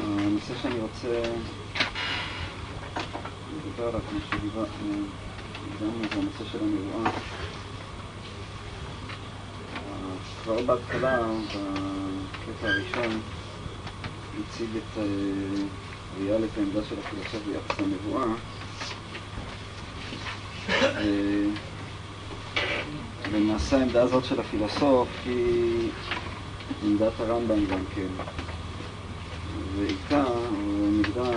הנושא שאני רוצה לדבר עליו, כמו שדיברנו, זה הנושא של הנבואה. כבר בהתחלה, בקטע הראשון, הציג את ראייה את העמדה של הפילוסוף ביחס לנבואה. למעשה העמדה הזאת של הפילוסוף היא עמדת הרמב"ם גם כן. או נגדה,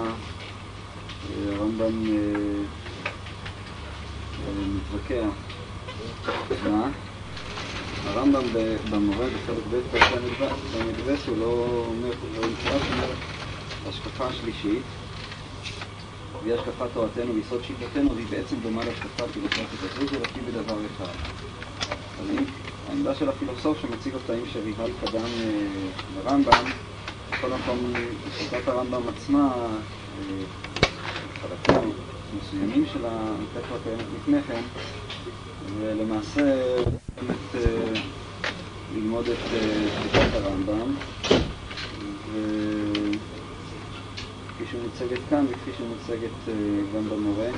הרמב"ם אה, אה, מתווכח. מה? הרמב"ם במורה בחלק ב' המדבס הוא לא אומר, לא נקרא, השקפה השלישית, והיא השקפת תורתנו ויסוד שיטתנו, והיא בעצם דומה להשקפה הפילוסופית הזו, זה לפי בדבר אחד. העמדה של הפילוסוף שמציג אותה עם שריבל קדם אה, לרמב"ם, בכל מקום, שיטת הרמב"ם עצמה, חלקים מסוימים של הייתה כבר קיימת לפני כן, ולמעשה ללמוד את שיטת הרמב"ם, וכפי שהיא מוצגת כאן וכפי שהיא מוצגת גם במורה,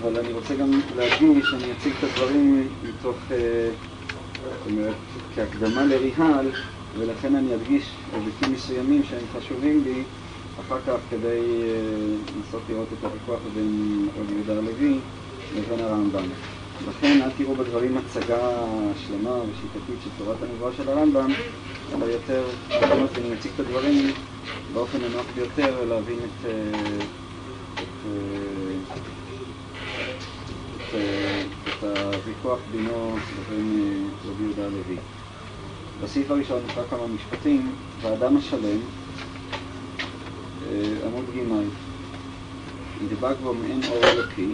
אבל אני רוצה גם להדגיש, אני אציג את הדברים מתוך, זאת אומרת, כהקדמה לריהל, ולכן אני אדגיש היבטים מסוימים שהם חשובים לי אחר כך כדי לנסות לראות את הוויכוח בין רבי יהודה הלוי לבין הרמב"ם. לכן אל תראו בדברים הצגה שלמה ושיטתית של תורת הנבואה של הרמב"ם, אלא יותר, כמו שאני מציג את הדברים באופן הנוח ביותר להבין את, את, את, את הוויכוח בינו לבין רבי יהודה הלוי. בסעיף הראשון נקרא כמה משפטים, והאדם השלם, עמוד ג' ידבק בו מעין אור אלוקי,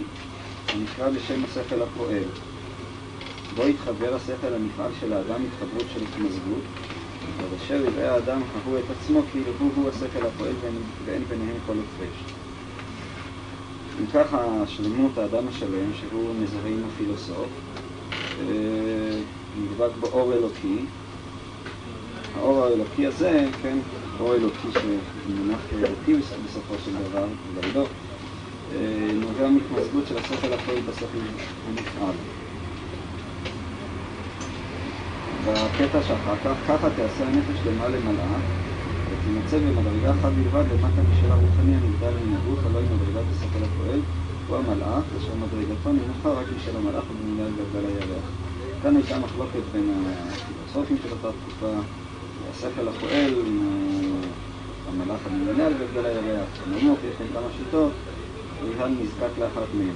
הנקרא בשם השכל הפועל. בו יתחבר השכל הנפעל של האדם התחברות של התמזגות, ואשר יראה האדם הוא את עצמו כאילו הוא הוא השכל הפועל ואין ביניהם כל הפרש. אם ככה, שלמות האדם השלם, שהוא מזהה עם הפילוסוף, נדבק בו אור אלוקי, האור האלוקי הזה, כן, אור אלוקי שמונח כאלוקי בסופו של דבר, אולי לא, נובע מתמזגות של השכל הפועל בשכל הנפעל. בקטע שאחר כך, ככה תעשה הנפש דומה למלאך, ותימצא במדרגה אחת בלבד למטה משל הרוחני הנגדל מן הגוף, הלא היא מדרגת השכל הפועל, הוא המלאך, אשר מדרגתו נמוכה רק משל המלאך ובמילה גלגל הירח. כאן הייתה מחלוקת בין הפילוסופים של אותה תקופה, השכל הפועל, המלאך הממונה על הירח, הנמוך, יש להם כמה שיטות, ריהל נזקק לאחת מהן.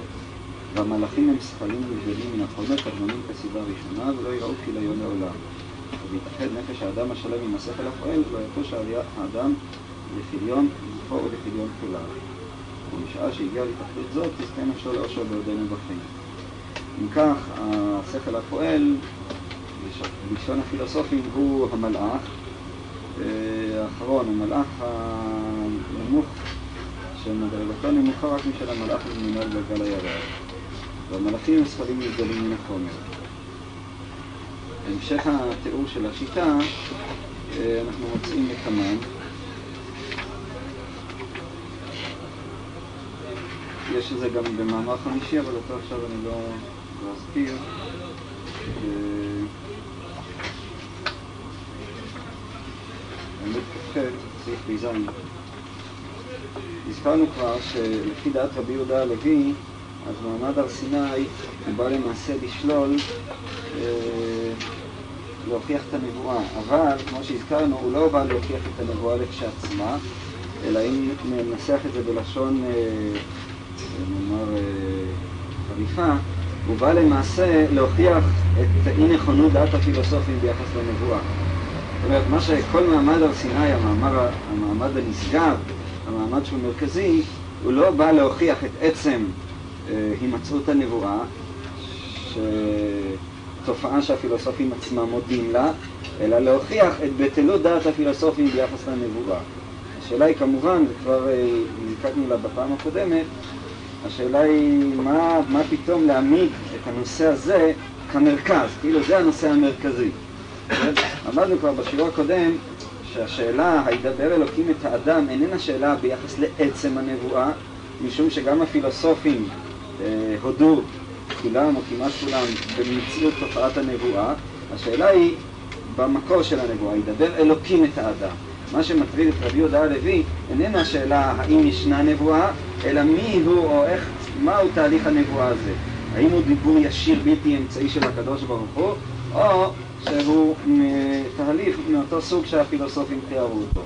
והמלאכים הם שכלים ונבדלים מן החומר, קדמונים כסיבה ראשונה, ולא יראו כליון לעולם. ובהתאחד נפש האדם השלם עם השכל הפועל, לא יחוש האדם לפליון גופו ולפליון כליו. ומשעה שהגיע להתאחדות זאת, תזכה נפשו לאושר בעודנו בחיים. אם כך, השכל הפועל, בלשון הפילוסופים, הוא המלאך, האחרון, המלאך הנמוך, שמדרגתו נמוכה רק משל המלאך וממונה על גלגל הירח. והמלאכים שכלים נבדלים מן החומר. בהמשך התיאור של השיטה, אנחנו מוצאים לקמן. יש את זה גם במאמר חמישי, אבל אותו עכשיו אני לא אזכיר. עמוד כ"ח, סעיף פ"ז. הזכרנו כבר שלפי דעת רבי יהודה הלוי, אז מעמד הר סיני הוא בא למעשה לשלול, אה, להוכיח את הנבואה, אבל כמו שהזכרנו, הוא לא בא להוכיח את הנבואה לכשעצמה, אלא אם ננסח את זה בלשון, אה, נאמר, אה, חריפה, הוא בא למעשה להוכיח את אי נכונות דעת הפילוסופים ביחס לנבואה. זאת אומרת, מה שכל מעמד הר סיני, המעמד, המעמד הנשגב, המעמד שהוא מרכזי, הוא לא בא להוכיח את עצם הימצאות הנבואה, שתופעה שהפילוסופים עצמם מודים לה, אלא להוכיח את בטלות דעת הפילוסופים ביחס לנבואה. השאלה היא כמובן, וכבר נזקקנו לה בפעם הקודמת, השאלה היא מה, מה פתאום להעמיד את הנושא הזה כמרכז, כאילו זה הנושא המרכזי. אמרנו כבר בשיעור הקודם שהשאלה, הידבר אלוקים את האדם, איננה שאלה ביחס לעצם הנבואה, משום שגם הפילוסופים אה, הודו, כולם או כמעט כולם, במציאות תופעת הנבואה, השאלה היא במקור של הנבואה, ידבר אלוקים את האדם. מה שמטריד את רבי יהודה הלוי איננה השאלה האם ישנה נבואה, אלא מי הוא או איך, מהו תהליך הנבואה הזה. האם הוא דיבור ישיר בלתי אמצעי של הקדוש ברוך הוא, או שהוא תהליך מאותו סוג שהפילוסופים תיארו אותו.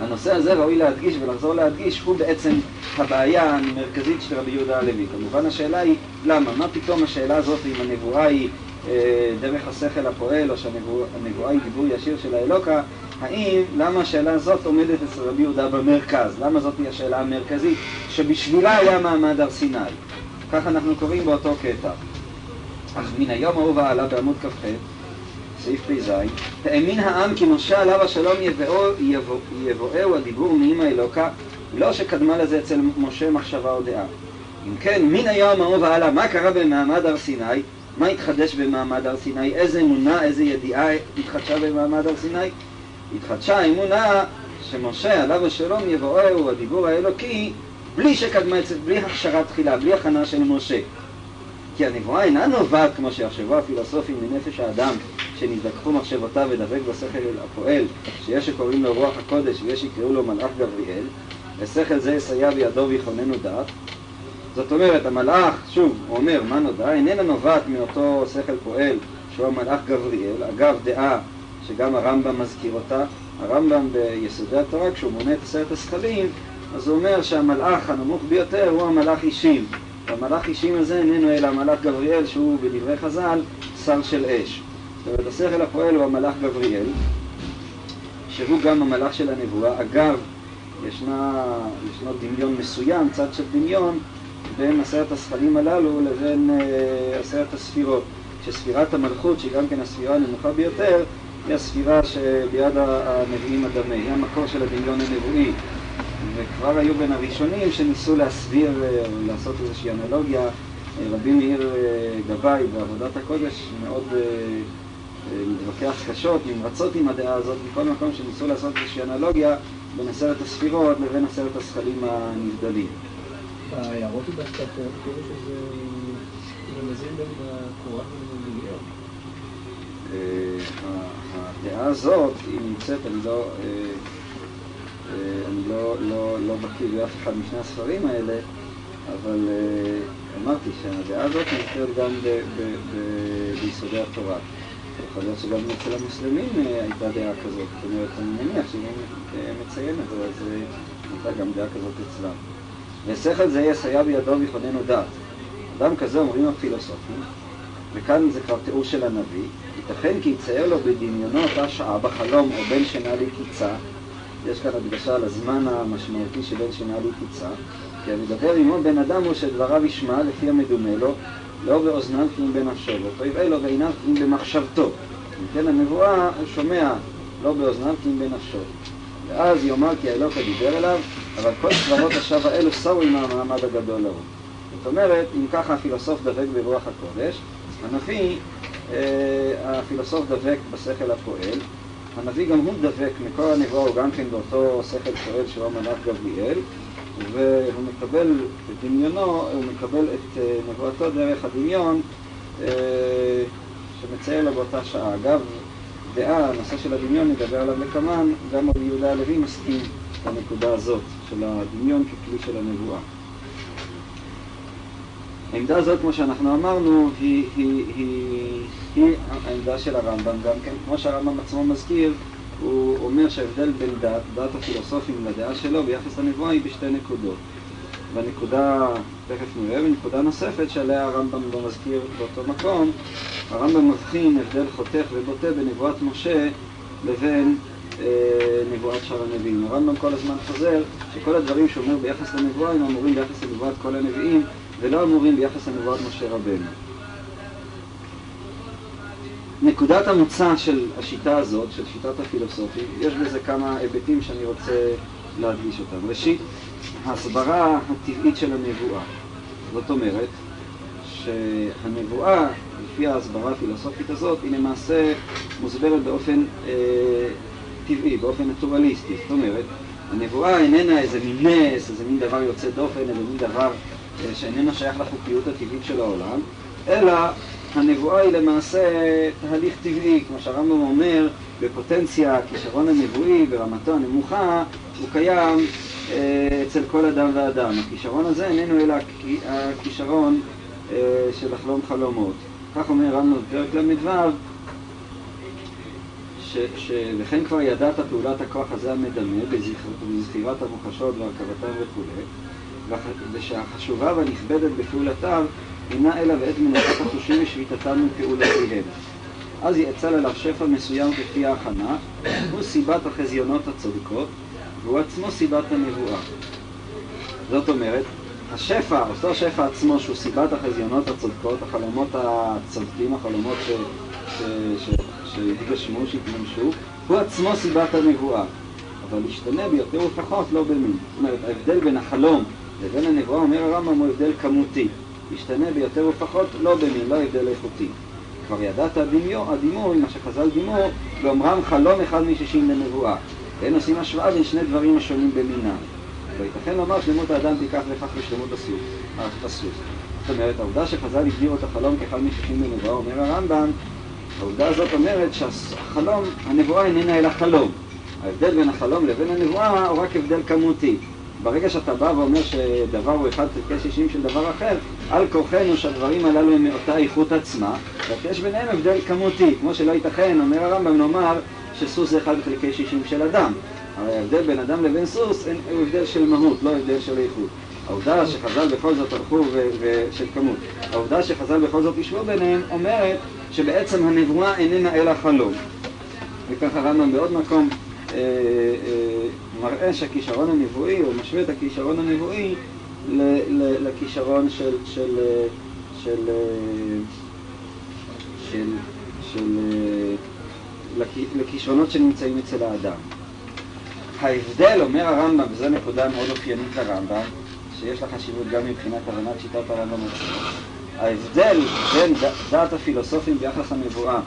הנושא הזה ראוי להדגיש ולחזור להדגיש הוא בעצם הבעיה המרכזית של רבי יהודה הלוי. כמובן השאלה היא למה? מה פתאום השאלה הזאת אם הנבואה היא אה, דרך השכל הפועל או שהנבואה היא דיבור ישיר של האלוקה האם, למה השאלה הזאת עומדת אצל רבי יהודה במרכז? למה זאת היא השאלה המרכזית שבשבילה היה מעמד הר סיני? כך אנחנו קוראים באותו קטע. אז מן היום ההוא והלאה בעמוד כ"ח, סעיף פ"ז, האמין העם כי משה עליו השלום יבואהו הדיבור מאמא אלוקה, לא שקדמה לזה אצל משה מחשבה או דעה. אם כן, מן היום ההוא והלאה, מה קרה במעמד הר סיני? מה התחדש במעמד הר סיני? איזה אמונה, איזה ידיעה התחדשה במעמד הר סיני? התחדשה האמונה שמשה עליו השלום יבואהו הדיבור האלוקי בלי שקדמה בלי הכשרה תחילה, בלי הכנה של משה. כי הנבואה אינה נובעת, כמו שיחשבו הפילוסופים, מנפש האדם, שנזדקחו מחשבותיו ודבק בשכל הפועל, שיש שקוראים לו רוח הקודש ויש שיקראו לו מלאך גבריאל, ושכל זה יסייע בידו ויכוננו דעת. זאת אומרת, המלאך, שוב, הוא אומר, מה נודע? איננה נובעת מאותו שכל פועל שהוא המלאך גבריאל, אגב דעה שגם הרמב"ם מזכיר אותה. הרמב"ם ביסודי התורה, כשהוא מונה את עשרת השכלים, אז הוא אומר שהמלאך הנמוך ביותר הוא המלאך אישים. והמלאך אישים הזה איננו אלא המלאך גבריאל, שהוא בדברי חז"ל שר של אש. זאת אומרת, השכל הפועל הוא המלאך גבריאל, שהוא גם המלאך של הנבואה. אגב, ישנה, ישנו דמיון מסוים, צד של דמיון, בין עשרת השכלים הללו לבין uh, עשרת הספירות. שספירת המלכות, שהיא גם כן הספירה הנמוכה ביותר, היא הספירה שביד הנביאים הדמה, היא המקור של הדמיון הנבואי. וכבר היו בין הראשונים שניסו להסביר, אה, לעשות איזושהי אנלוגיה. אה, רבי מאיר אה, גבאי בעבודת הקודש מאוד מתווכח קשות, נמרצות עם הדעה הזאת, מכל מקום שניסו לעשות איזושהי אנלוגיה בין עשרת הספירות לבין עשרת הזכלים הנבדלים. ההערות היא דווקא כאילו שזה רמזים בין הקוראן ובמיליון. הדעה הזאת, היא נמצאת, אני לא, אני לא, לא, לא בקיא באף אחד משני הספרים האלה, אבל אה, אמרתי שהדעה הזאת נמצאת גם ב, ב, ב, ביסודי התורה. יכול להיות שגם אצל המוסלמים הייתה דעה כזאת, זאת אומרת, אני מניח שאם הוא מציין את זה, אז הייתה גם דעה כזאת אצלם. ושכל זה יסייע בידו ויכוננו דעת. אדם כזה אומרים הפילוסופים, וכאן זה כבר תיאור של הנביא, ייתכן כי יצייר לו בדמיונו אותה שעה בחלום או בין שינה לקיצה, יש כאן הדגשה על הזמן המשמעותי שבין שינה לקיצה, כי המדבר עמו בן אדם הוא שדבריו ישמע לפי המדומה לו, לא באוזניו כי אם בנפשו, יראה לו בעיניו כי אם במחשבתו. אם כן הנבואה הוא שומע לא באוזניו כי אם בנפשו. ואז יאמר כי האלוקה דיבר אליו, אבל כל סברות השווא האלו סרו עם המעמד הגדול ההוא. זאת אומרת, אם ככה הפילוסוף דבק ברוח הקודש, הנביא, אה, הפילוסוף דבק בשכל הפועל, הנביא גם הוא דבק, מקור הנבואה הוא גם כן באותו שכל פועל שהוא המלאך גבריאל, והוא מקבל את דמיונו, הוא מקבל את אה, נבואתו דרך הדמיון אה, שמצייר לו באותה שעה. אגב, דעה, הנושא של הדמיון, נדבר עליו לקמן, גם רבי יהודה הלוי מסכים לנקודה הזאת של הדמיון ככלי של הנבואה. העמדה הזאת, כמו שאנחנו אמרנו, היא, היא, היא, היא העמדה של הרמב"ם גם כן. כמו שהרמב"ם עצמו מזכיר, הוא אומר שההבדל בין דת, דת הפילוסופים לדעה שלו ביחס לנבואה היא בשתי נקודות. והנקודה, תכף נראה, ונקודה נוספת שעליה הרמב"ם לא מזכיר באותו מקום, הרמב"ם מבחין הבדל חותך ובוטה בנבואת משה לבין אה, נבואת שאר הנביאים. הרמב"ם כל הזמן חוזר שכל הדברים שהוא ביחס לנבואה הם אמורים ביחס לנבואת כל הנביאים ולא אמורים ביחס לנבואת משה רבנו. נקודת המוצא של השיטה הזאת, של שיטת הפילוסופים, יש בזה כמה היבטים שאני רוצה להדגיש אותם. ראשית, ההסברה הטבעית של הנבואה. זאת אומרת, שהנבואה, לפי ההסברה הפילוסופית הזאת, היא למעשה מוסברת באופן אה, טבעי, באופן נטורליסטי. זאת אומרת, הנבואה איננה איזה מין נס, איזה מין דבר יוצא דופן, איזה מין דבר שאיננו שייך לחוקיות הטבעית של העולם, אלא הנבואה היא למעשה תהליך טבעי, כמו שהרמב"ם אומר, בפוטנציה הכישרון הנבואי ברמתו הנמוכה, הוא קיים אה, אצל כל אדם ואדם. הכישרון הזה איננו אלא הכישרון אה, של לחלום חלומות. כך אומר רמב"ם בפרק ל"ו, וכן כבר ידעת פעולת הכוח הזה המדמה בזכירת המוחשות והרכבתם וכו', ושהחשובה והנכבדת בפעולתיו אינה אלא ועת מנוחת החושים ושביתתם מפעולותיהם. אז יאצל עליו שפע מסוים כפי ההכנה, הוא סיבת החזיונות הצודקות, והוא עצמו סיבת הנבואה. זאת אומרת, השפע, אותו שפע עצמו שהוא סיבת החזיונות הצודקות, החלומות הצודקים, החלומות שהתגשמו, שהתממשו, הוא עצמו סיבת הנבואה. אבל ישתנה ביותר ופחות לא במין. זאת אומרת, ההבדל בין החלום לבין הנבואה, אומר הרמב"ם, הוא הבדל כמותי. ישתנה ביותר ופחות לא במין, לא הבדל איכותי. כבר ידעת הדימוי, מה שחז"ל דימו, ואומרם חלום אחד משישים לנבואה. והם עושים השוואה בין שני דברים השונים במינם. וייתכן לומר שלמות האדם תיקח לכך לשלמות הסוס. זאת אומרת, העובדה שחז"ל הגדירו את החלום כאחד משישים לנבואה, אומר הרמב"ם, העובדה הזאת אומרת שהחלום, הנבואה איננה אלא חלום. ההבדל בין החלום לבין הנבואה הוא רק הבדל כמותי. ברגע שאתה בא ואומר שדבר הוא אחד חלקי שישים של דבר אחר, על כורחנו שהדברים הללו הם מאותה איכות עצמה, רק יש ביניהם הבדל כמותי, כמו שלא ייתכן, אומר הרמב"ם, נאמר שסוס זה אחד חלקי שישים של אדם. הרי ההבדל בין אדם לבין סוס הוא הבדל של מהות, לא הבדל של איכות. העובדה שחז"ל בכל זאת הלכו של כמות, העובדה שחז"ל בכל זאת ישבו ביניהם אומרת שבעצם הנבואה איננה אלא חלום. וככה רמב"ם בעוד מקום מראה שהכישרון הנבואי, הוא משווה את הכישרון הנבואי לכישרון של, של, של, של, של, לכישרונות שנמצאים אצל האדם. ההבדל, אומר הרמב"ם, וזו נקודה מאוד אופיינית לרמב"ם, שיש לה חשיבות גם מבחינת הבנת שיטת הרמב"ם עצמו, ההבדל בין דעת הפילוסופים ביחס לנבואה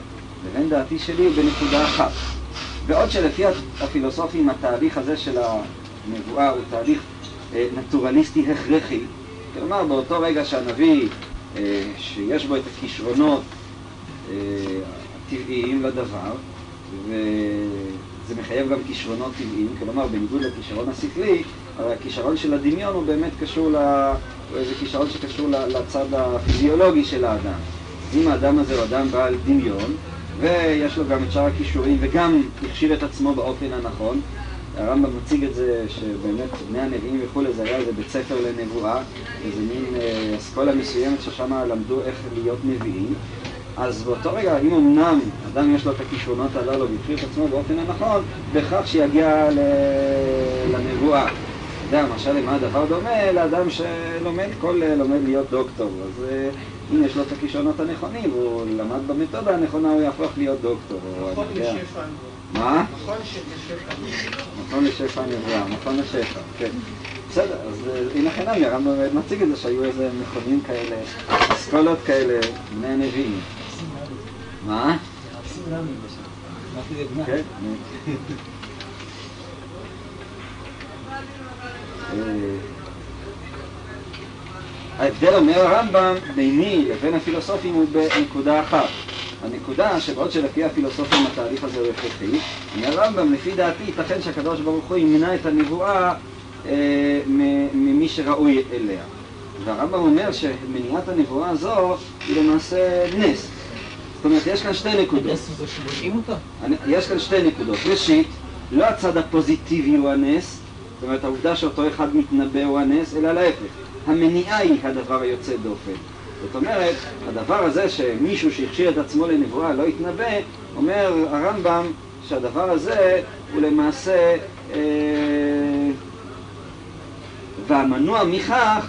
לבין דעתי שלי הוא בנקודה אחת. בעוד שלפי הפילוסופים התהליך הזה של הנבואה הוא תהליך אה, נטורליסטי הכרחי, כלומר באותו רגע שהנביא, אה, שיש בו את הכישרונות אה, הטבעיים לדבר, וזה מחייב גם כישרונות טבעיים, כלומר בניגוד לכישרון השכלי, הרי הכישרון של הדמיון הוא באמת קשור, ל... הוא איזה כישרון שקשור לצד הפיזיולוגי של האדם. אם האדם הזה הוא אדם בעל דמיון, ויש לו גם את שאר הכישורים, וגם הכשיר את עצמו באופן הנכון. הרמב"ם מציג את זה שבאמת בני הנביאים וכולי, זה היה איזה בית ספר לנבואה, איזה מין אה, אסכולה מסוימת ששם למדו איך להיות נביאים. אז באותו רגע, אם אמנם אדם יש לו את הכישרונות הללו והכשיר את עצמו באופן הנכון, בכך שיגיע לנבואה. אתה יודע, למשל, למה הדבר דומה? לאדם שלומד כל, לומד להיות דוקטור. אז אה, אם יש לו את הכישרונות הנכונים והוא למד במתודה הנכונה, הוא יהפוך להיות דוקטור. מכון לשפע מה? מכון לשפע מכון לשפע הנבואה, מכון לשפע, כן. בסדר, אז אה, הנה חינמי, הרמב"ם מציג את זה שהיו איזה מכונים כאלה, אסכולות כאלה, בני הנביאים. מה? כן. ההבדל, אומר הרמב"ם, ביני לבין הפילוסופים הוא בנקודה אחת. הנקודה שבעוד שלפי הפילוסופים התהליך הזה הוא הכרחי, אומר הרמב"ם, לפי דעתי ייתכן שהקדוש ברוך הוא ימנע את הנבואה אה, ממי שראוי אליה. והרמב"ם אומר שמניעת הנבואה הזו היא למעשה נס. זאת אומרת, יש כאן שתי נקודות. יש כאן שתי נקודות. ראשית, לא הצד הפוזיטיבי הוא הנס, זאת אומרת, העובדה שאותו אחד מתנבא הוא הנס, אלא להפך. המניעה היא הדבר היוצא דופן. זאת אומרת, הדבר הזה שמישהו שהכשיר את עצמו לנבואה לא יתנבא, אומר הרמב"ם שהדבר הזה הוא למעשה אה, והמנוע מכך,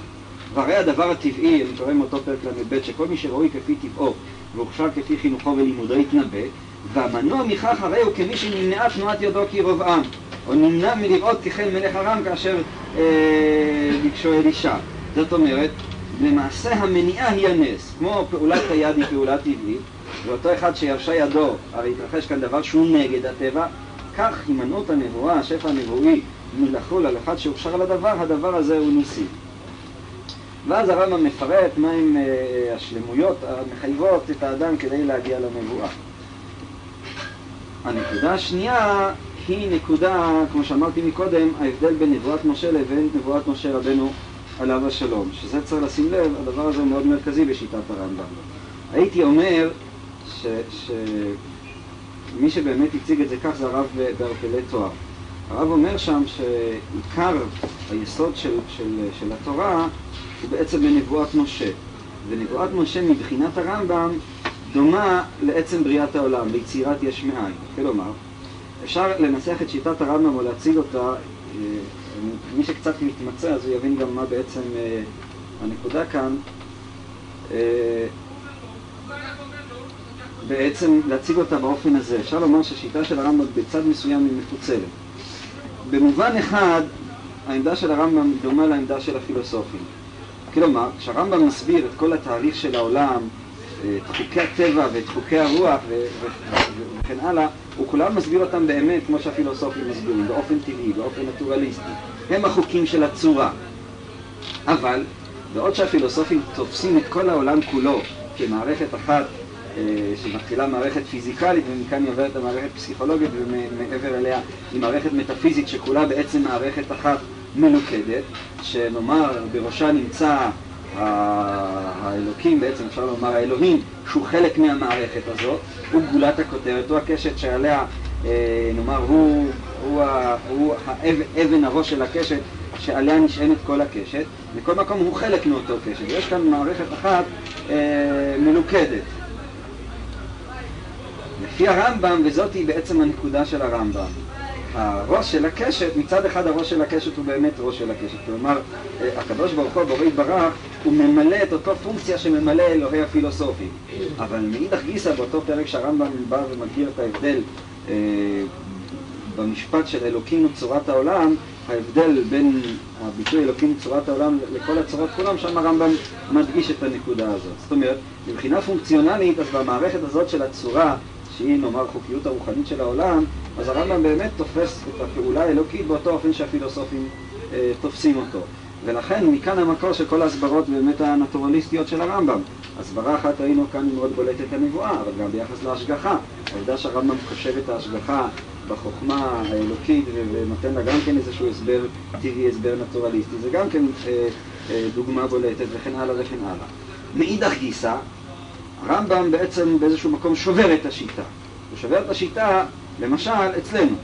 והרי הדבר הטבעי, אני קורא מאותו פרק ל"ב, שכל מי שראוי כפי טבעו והוכשר כפי חינוכו ולימודו יתנבא, והמנוע מכך הרי הוא כמי שנמנעה תנועת ידו כרבעם, או נמנע מלראות כחן מלך ארם כאשר אה, ביקשו אלישע. זאת אומרת, למעשה המניעה היא הנס, כמו פעולת היד היא פעולה טבעית, ואותו אחד שירשה ידו, הרי התרחש כאן דבר שהוא נגד הטבע, כך הימנעות הנבואה, השפע הנבואי, מלחול על אחד שהוכשר לדבר, הדבר הזה הוא ניסי. ואז הרמב"ם מפרט מהם אה, השלמויות המחייבות את האדם כדי להגיע לנבואה. הנקודה השנייה היא נקודה, כמו שאמרתי מקודם, ההבדל בין נבואת משה לבין נבואת משה רבנו עליו השלום, שזה צריך לשים לב, הדבר הזה מאוד מרכזי בשיטת הרמב"ם. הייתי אומר שמי שבאמת הציג את זה כך זה הרב בערפלי תואר. הרב אומר שם שעיקר היסוד של, של, של התורה הוא בעצם בנבואת משה. ונבואת משה מבחינת הרמב"ם דומה לעצם בריאת העולם, ליצירת יש מאין. כלומר, אפשר לנסח את שיטת הרמב"ם או להציג אותה, אה, מי שקצת מתמצא אז הוא יבין גם מה בעצם אה, הנקודה כאן. אה, בעצם להציג אותה באופן הזה. אפשר לומר שהשיטה של הרמב"ם בצד מסוים היא מפוצלת. במובן אחד, העמדה של הרמב"ם דומה לעמדה של הפילוסופים. כלומר, כשהרמב"ם מסביר את כל התהליך של העולם, את חוקי הטבע ואת חוקי הרוח וכן הלאה, הוא כולם מסביר אותם באמת כמו שהפילוסופים מסבירים, באופן טבעי, באופן נטורליסטי. הם החוקים של הצורה. אבל, בעוד שהפילוסופים תופסים את כל העולם כולו כמערכת אחת אה, שמתחילה מערכת פיזיקלית ומכאן היא עוברת למערכת פסיכולוגית ומעבר אליה היא מערכת מטאפיזית שכולה בעצם מערכת אחת מלוכדת, שנאמר בראשה נמצא האלוקים, בעצם אפשר לומר האלוהים, שהוא חלק מהמערכת הזאת, הוא גולת הכותרת, הוא הקשת שעליה, אה, נאמר, הוא, הוא, הוא אבן הראש של הקשת שעליה נשענת כל הקשת, מכל מקום הוא חלק מאותו קשת, ויש כאן מערכת אחת אה, מלוכדת. לפי הרמב"ם, וזאת היא בעצם הנקודה של הרמב"ם, הראש של הקשת, מצד אחד הראש של הקשת הוא באמת ראש של הקשת. כלומר, אה, הקדוש ברוך הוא, בורא יתברך, הוא ממלא את אותו פונקציה שממלא אלוהי הפילוסופים. אבל מאידך גיסא, באותו פרק שהרמב"ם בא ומגדיר את ההבדל אה, במשפט של אלוקים וצורת העולם, ההבדל בין הביטוי אלוקים וצורת העולם לכל הצורות כולם, שם הרמב"ם מדגיש את הנקודה הזאת. זאת אומרת, מבחינה פונקציונלית, אז במערכת הזאת של הצורה, שהיא נאמר חוקיות הרוחנית של העולם, אז הרמב"ם באמת תופס את הפעולה האלוקית באותו אופן שהפילוסופים אה, תופסים אותו. ולכן מכאן המקור של כל ההסברות באמת הנטורליסטיות של הרמב"ם. הסברה אחת ראינו כאן מאוד בולטת הנבואה, אבל גם ביחס להשגחה. העובדה שהרמב"ם חושב את ההשגחה בחוכמה האלוקית ונותן לה גם כן איזשהו הסבר טבעי, הסבר נטורליסטי, זה גם כן אה, אה, דוגמה בולטת וכן הלאה וכן הלאה. מאידך גיסא, הרמב"ם בעצם באיזשהו מקום שובר את השיטה. הוא שובר את השיטה, למשל, אצלנו.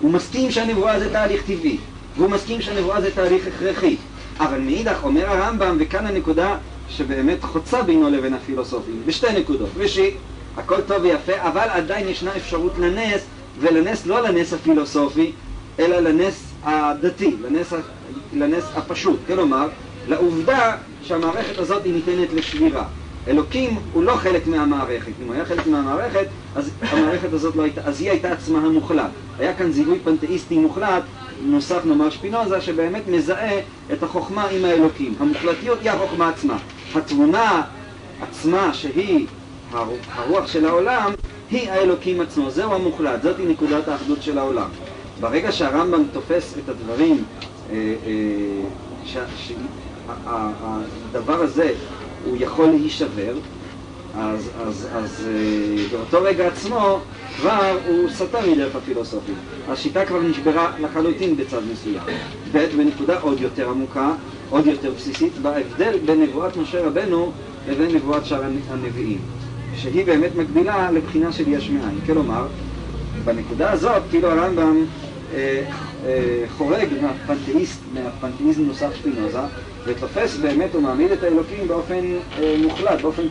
הוא מסכים שהנבואה זה תהליך טבעי, והוא מסכים שהנבואה זה תהליך הכרחי. אבל מאידך אומר הרמב"ם, וכאן הנקודה שבאמת חוצה בינו לבין הפילוסופים, בשתי נקודות. ראשית, הכל טוב ויפה, אבל עדיין ישנה אפשרות לנס, ולנס לא לנס הפילוסופי, אלא לנס הדתי, לנס, לנס הפשוט. כלומר, לעובדה שהמערכת הזאת היא ניתנת לשבירה. אלוקים הוא לא חלק מהמערכת. אם הוא היה חלק מהמערכת, אז המערכת הזאת לא הייתה, אז היא הייתה עצמה המוחלט. היה כאן זיהוי פנתאיסטי מוחלט, נוסף נאמר שפינוזה, שבאמת מזהה את החוכמה עם האלוקים. המוחלטיות היא החוכמה עצמה. התמונה עצמה, שהיא הרוח של העולם, היא האלוקים עצמו. זהו המוחלט, זאת היא נקודת האחדות של העולם. ברגע שהרמב"ם תופס את הדברים, אה, אה, שהדבר הזה הוא יכול להישבר, אז, אז, אז אה, באותו רגע עצמו כבר הוא סטה מדרך הפילוסופית. השיטה כבר נשברה לחלוטין בצד מסוים. ב' בנקודה עוד יותר עמוקה, עוד יותר בסיסית, בהבדל בין נבואת משה רבנו לבין נבואת שאר הנביאים, שהיא באמת מקבילה לבחינה של יש מאין. כלומר, בנקודה הזאת, כאילו הרמב"ם אה, חורג מהפנתאיסט, מהפנתאיזם נוסח שפינוזה, ותופס באמת ומעמיד את האלוקים באופן אה, מוחלט, באופן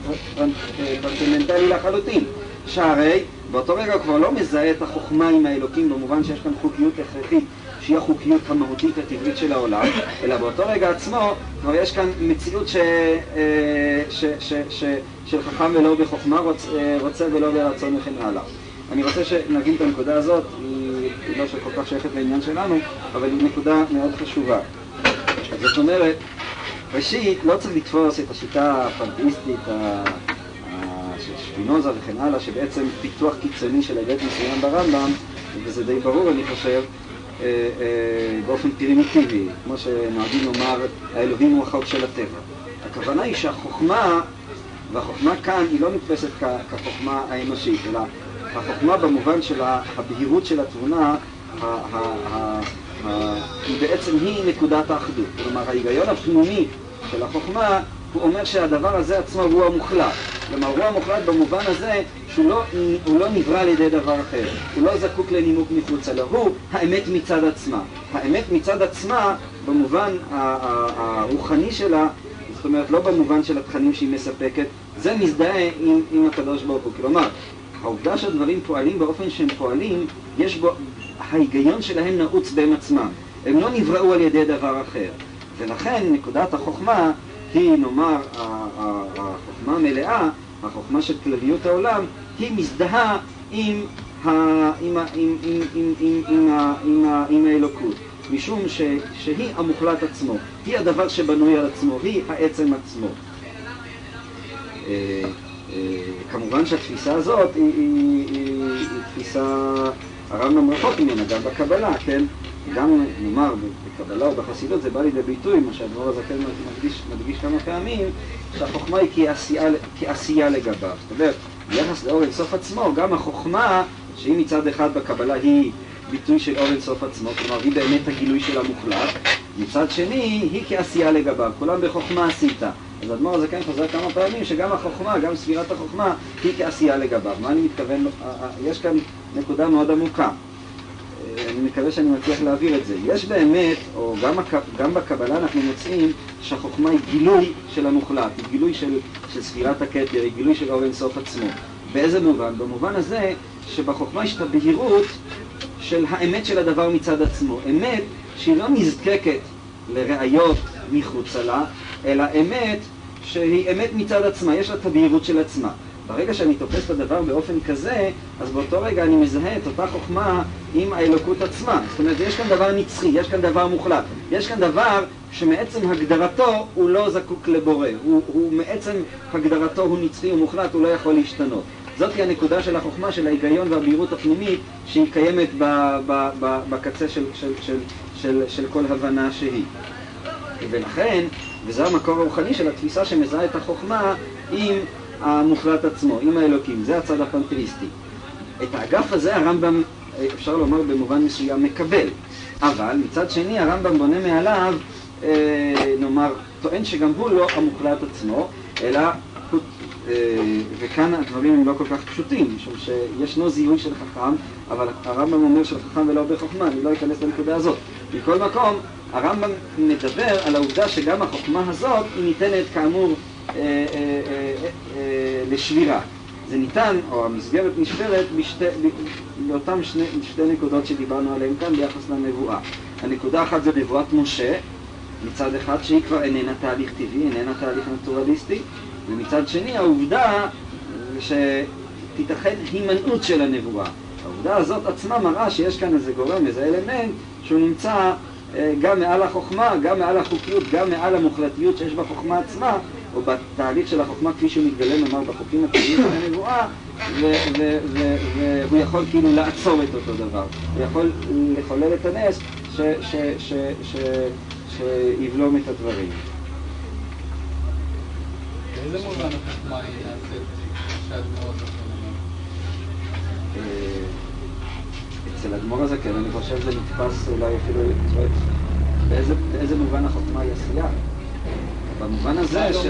טרנסצנדנטלי לחלוטין. שהרי באותו רגע הוא כבר לא מזהה את החוכמה עם האלוקים במובן שיש כאן חוקיות הכרחית שהיא החוקיות המהותית הטבעית של העולם, אלא באותו רגע עצמו כבר יש כאן מציאות ש, ש, ש, ש, של חכם ולא בחוכמה, רוצ, רוצה ולא ברצון וכן הלאה. אני רוצה שנבין את הנקודה הזאת, היא, היא לא כל כך שייכת לעניין שלנו, אבל היא נקודה מאוד חשובה. זאת אומרת, ראשית, לא צריך לתפוס את השיטה הפנתאיסטית של שפינוזה וכן הלאה, שבעצם פיתוח קיצוני של היבט מסוים ברמב"ם, וזה די ברור, אני חושב, אה, אה, באופן פרימיטיבי, כמו שנוהגים לומר, האלוהים הוא החוק של הטבע. הכוונה היא שהחוכמה, והחוכמה כאן היא לא נתפסת כחוכמה האנושית, אלא החוכמה במובן של הבהירות של התבונה, בעצם היא נקודת האחדות. כלומר, ההיגיון הפנימי של החוכמה, הוא אומר שהדבר הזה עצמו הוא המוחלט. כלומר, הוא המוחלט במובן הזה שהוא לא, לא נברא על ידי דבר אחר. הוא לא זקוק לנימוק מחוצה לו, הוא האמת מצד עצמה. האמת מצד עצמה, במובן הרוחני שלה, זאת אומרת, לא במובן של התכנים שהיא מספקת, זה מזדהה עם, עם הקדוש ברוך הוא. כלומר, העובדה שהדברים פועלים באופן שהם פועלים, יש בו, ההיגיון שלהם נעוץ בהם עצמם. הם לא נבראו על ידי דבר אחר. ולכן נקודת החוכמה היא, נאמר, החוכמה המלאה, החוכמה של כלליות העולם, היא מזדהה עם, ה, עם, ה, עם, עם, עם, עם, עם, עם, עם האלוקות, משום ש, שהיא המוחלט עצמו, היא הדבר שבנוי על עצמו, היא העצם עצמו. כמובן שהתפיסה הזאת היא, היא, היא, היא תפיסה, הרמב"ם רחוק ממנה, גם בקבלה, כן? גם נאמר בקבלה או בחסידות זה בא לידי ביטוי, מה שהדבור הזקן מדגיש, מדגיש כמה פעמים, שהחוכמה היא כעשייה, כעשייה לגביו. זאת אומרת, ביחס לאור אינסוף עצמו, גם החוכמה, שהיא מצד אחד בקבלה היא ביטוי של אור אינסוף עצמו, כלומר היא באמת הגילוי של המוחלט, מצד שני היא כעשייה לגביו, כולם בחוכמה עשית. אז האדמו"ר הזה כן חוזר כמה פעמים שגם החוכמה, גם ספירת החוכמה, היא כעשייה לגביו. מה אני מתכוון? יש כאן נקודה מאוד עמוקה. אני מקווה שאני מצליח להעביר את זה. יש באמת, או גם, הק... גם בקבלה אנחנו מוצאים שהחוכמה היא גילוי של המוחלט, היא גילוי של, של ספירת הכתר, היא גילוי של אור אינסוף עצמו. באיזה מובן? במובן הזה שבחוכמה יש את הבהירות של האמת של הדבר מצד עצמו. אמת שהיא לא נזקקת לראיות מחוצה לה, אלא אמת שהיא אמת מצד עצמה, יש לה את הבהירות של עצמה. ברגע שאני תופס את הדבר באופן כזה, אז באותו רגע אני מזהה את אותה חוכמה עם האלוקות עצמה. זאת אומרת, יש כאן דבר נצחי, יש כאן דבר מוחלט. יש כאן דבר שמעצם הגדרתו הוא לא זקוק לבורא. הוא, הוא מעצם הגדרתו הוא נצחי ומוחלט, הוא לא יכול להשתנות. זאת היא הנקודה של החוכמה, של ההיגיון והבהירות הפנימית שהיא קיימת ב, ב, ב, בקצה של, של, של, של, של כל הבנה שהיא. ולכן, וזה המקור הרוחני של התפיסה שמזהה את החוכמה עם המוחלט עצמו, עם האלוקים, זה הצד הפנתאיסטי. את האגף הזה הרמב"ם, אפשר לומר במובן מסוים, מקבל. אבל מצד שני הרמב"ם בונה מעליו, אה, נאמר, טוען שגם הוא לא המוחלט עצמו, אלא, אה, וכאן הדברים הם לא כל כך פשוטים, משום שישנו זיהוי של חכם, אבל הרמב"ם אומר של חכם ולא בחוכמה, אני לא אכנס לנקודה הזאת. מכל מקום, הרמב"ם מדבר על העובדה שגם החוכמה הזאת היא ניתנת כאמור אה, אה, אה, לשבירה. זה ניתן, או המסגרת נשברת, לאותן שני, שתי נקודות שדיברנו עליהן כאן ביחס לנבואה. הנקודה אחת זה נבואת משה, מצד אחד שהיא כבר איננה תהליך טבעי, איננה תהליך נטורליסטי, ומצד שני העובדה שתיתכן הימנעות של הנבואה. העובדה הזאת עצמה מראה שיש כאן איזה גורם, איזה אלמנט, שהוא נמצא גם מעל החוכמה, גם מעל החוקיות, גם מעל המוחלטיות שיש בחוכמה עצמה, או בתהליך של החוכמה כפי שהוא מתגלה, נאמר, בחוקים הטבעיים של הנבואה, והוא יכול כאילו לעצור את אותו דבר. הוא יכול לחולל את הנס שיבלום את הדברים. באיזה מובן החוכמה היא נעשית שהאדמו"ר אה, אצל האדמו"ר הזקן אני חושב שזה נתפס אולי אפילו, באיזה מובן החוכמה היא עשייה? במובן הזה ש...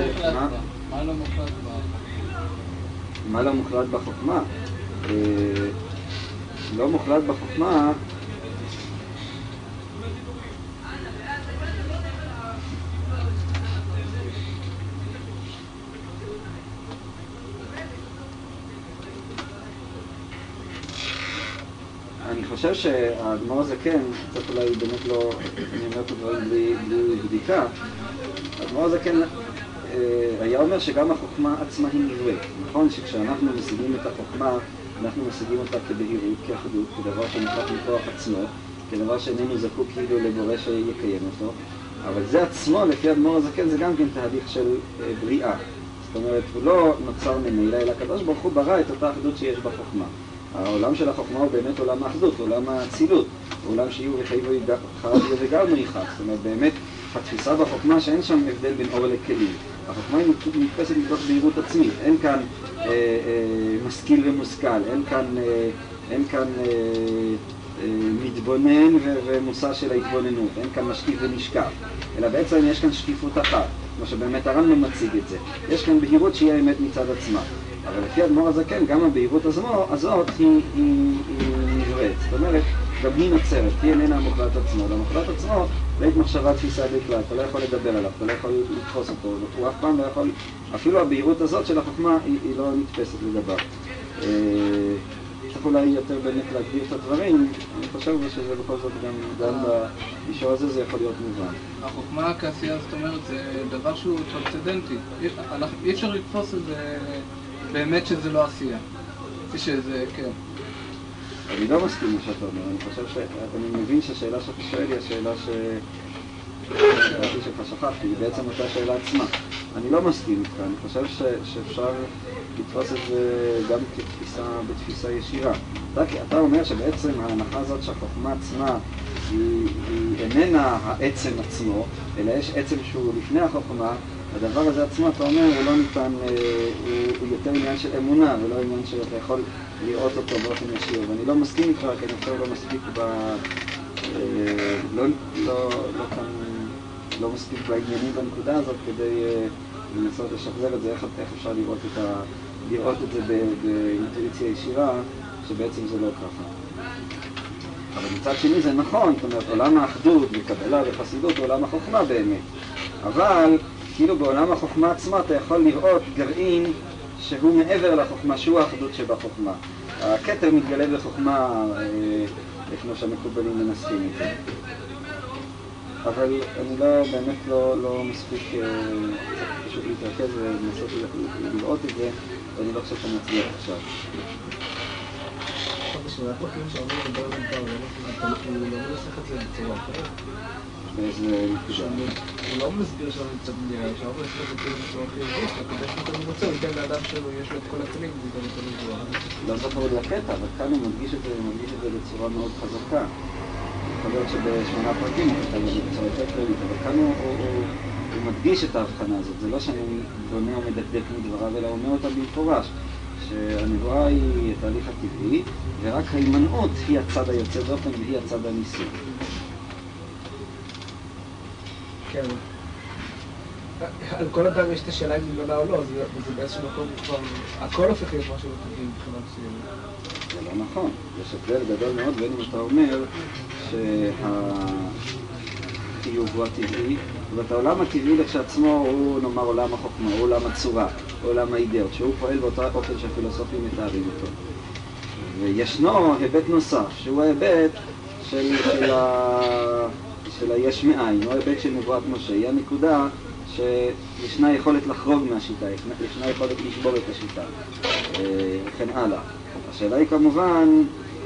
מה לא מוחלט בה? מה לא מוחלט בחוכמה? אה, לא מוחלט בחוכמה חושב שהאדמו"ר הזקן, קצת אולי באמת לא, אני אומר את הדברים בלי, בלי בדיקה, האדמו"ר הזקן אה, היה אומר שגם החוכמה עצמה היא נבראת. נכון שכשאנחנו משיגים את החוכמה, אנחנו משיגים אותה כבהירות, כאחדות, כדבר שנקרא מכוח עצמו, כדבר שאיננו זקוק כאילו לבורא שיקיים אותו, אבל זה עצמו, לפי אדמו"ר הזקן, זה גם כן תהליך של אה, בריאה. זאת אומרת, הוא לא נוצר ממילא, אלא הקדוש ברוך הוא ברא את אותה אחדות שיש בחוכמה. העולם של החוכמה הוא באמת עולם האחדות, עולם האצילות, עולם שיהיו וחייבו חרב וגל מריחה. זאת אומרת, באמת, התפיסה בחוכמה שאין שם הבדל בין אור לכלים. החוכמה היא נתפסת מתוך בהירות עצמית. אין כאן אה, אה, משכיל ומושכל, אין כאן, אה, אין כאן אה, אה, מתבונן ו- ומושא של ההתבוננות, אין כאן משקיף ונשקף, אלא בעצם יש כאן שקיפות אחת, כמו שבאמת הרמב"ם מציג את זה. יש כאן בהירות שהיא האמת מצד עצמה. אבל לפי אדמו"ר הזקן, גם הבהירות הזאת, היא, היא, היא נבראת. זאת אומרת, גם היא נוצרת, היא איננה המוחלט עצמו. למוחלט עצמו, בית מחשבה תפיסה בכלל, אתה לא יכול לדבר עליו, אתה לא יכול לתפוס אותו, הוא אף פעם לא יכול, אפילו הבהירות הזאת של החוכמה היא, היא לא נתפסת לגביו. אה, צריך אולי יותר באמת להגדיר את הדברים, אני חושב שזה בכל זאת גם, גם במישור הזה זה יכול להיות מובן. החוכמה כעשייה, זאת אומרת, זה דבר שהוא אנחנו- אי אפשר לתפוס את זה באמת שזה לא עשייה. שזה, כן. אני לא מסכים מה שאתה אומר, אני חושב ש... אני מבין שהשאלה שאתה שואל היא השאלה ש... לדעתי שלך שכחתי, היא בעצם אותה שאלה עצמה. אני לא מסכים איתך, אני חושב ש... שאפשר לתפוס את זה גם כתפיסה, בתפיסה ישירה. אתה, אתה אומר שבעצם ההנחה הזאת שהחוכמה עצמה היא, היא איננה העצם עצמו, אלא יש עצם שהוא לפני החוכמה, הדבר הזה עצמו, אתה אומר, הוא לא ניתן, אה, הוא, יותר עניין של אמונה ולא עניין שאתה יכול לראות אותו באופן ישיר. ואני לא מסכים איתך, כי אני חושב לא מספיק ב... אה, לא, לא, לא כאן, לא מספיק בעניינים בנקודה הזאת כדי אה, לנסות לשחזר את זה, איך, איך אפשר לראות את, ה, לראות את זה באינטואיציה ישירה, שבעצם זה לא ככה. אבל מצד שני זה נכון, זאת אומרת, עולם האחדות וקבלה וחסידות הוא עולם החוכמה באמת. אבל כאילו בעולם החוכמה עצמה אתה יכול לראות גרעין שהוא מעבר לחוכמה, שהוא האחדות שבחוכמה. הכתר מתגלה בחוכמה, אה, כמו שהמקובלים מנסחים את זה. אבל אני לא, באמת לא, לא מספיק, אה, פשוט להתרכז ולנסות לראות את זה, ואני לא חושב שאני אצליח עכשיו. שאומרים הוא לא זה בצורה אחרת. באיזה נקודה. שהוא לא מסביר שלא נמצא בנייה, שאנחנו נסביר את זה בצורה חיובית, הקדוש ברוך הוא רוצה, הוא ייתן לאדם שלו, יש לו את כל הכלים, הוא ייתן אותו לגבוה. לא עוד לקטע, אבל כאן הוא מדגיש את זה, הוא מדגיש את זה בצורה מאוד חזקה. יכול להיות שבשמונה פרקים הוא כתב את זה בצורה יותר כללית, אבל כאן הוא, הוא, הוא, הוא מדגיש את ההבחנה הזאת. זה לא שאני בונה או מדקדק מדבריו, אלא אומר אותה במפורש. שהנבואה היא התהליך הטבעי, ורק ההימנעות היא הצד היוצא דופן והיא הצד הניסוי. כן. על כל אדם יש את השאלה אם היא או לא, זה באיזשהו מקום כבר, הכל הופך להיות משהו לא מבחינה מסוימת. זה לא נכון. יש הבדל גדול מאוד בין אם אתה אומר שהחיוב הוא הטבעי, ואת העולם הטבעי לכשעצמו הוא נאמר עולם החוכמה, הוא עולם הצורה, עולם האידאות, שהוא פועל באותו אופן שהפילוסופים מתארים אותו. וישנו היבט נוסף, שהוא ההיבט של, של, ה, של היש מאין, הוא ההיבט של נבואת משה, היא הנקודה שישנה יכולת לחרוג מהשיטה, ישנה יכולת לשבור את השיטה, אה, וכן הלאה. השאלה היא כמובן,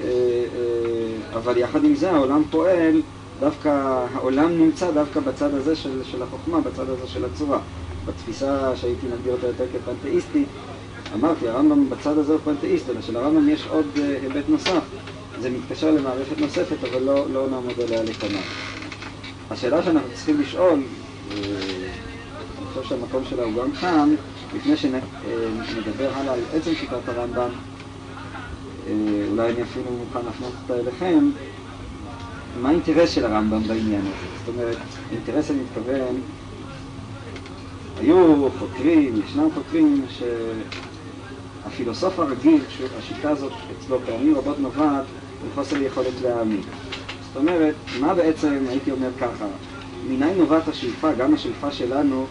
אה, אה, אבל יחד עם זה העולם פועל, דווקא העולם נמצא דווקא בצד הזה של, של החוכמה, בצד הזה של הצורה. בתפיסה שהייתי מגדיר אותה יותר כפנתאיסטית, אמרתי, הרמב"ם בצד הזה הוא פנתאיסט, אלא שלרמב"ם יש עוד היבט נוסף. זה מתקשר למערכת נוספת, אבל לא, לא נעמוד עליה לפניו. השאלה שאנחנו צריכים לשאול, אה, אני חושב שהמקום שלה הוא גם כאן, לפני שנדבר הלאה על עצם שיטת הרמב"ם, אה, אולי אני אפילו מוכן להפנות אותה אליכם, מה האינטרס של הרמב"ם בעניין הזה? זאת אומרת, אינטרס אני מתכוון, היו חוקרים, ישנם חוקרים שהפילוסוף הרגיל, השיטה הזאת אצלו פעמים רבות נובעת מחוסר יכולת להאמין. זאת אומרת, מה בעצם, הייתי אומר ככה, מניין נובעת השאיפה, גם השאיפה שלנו,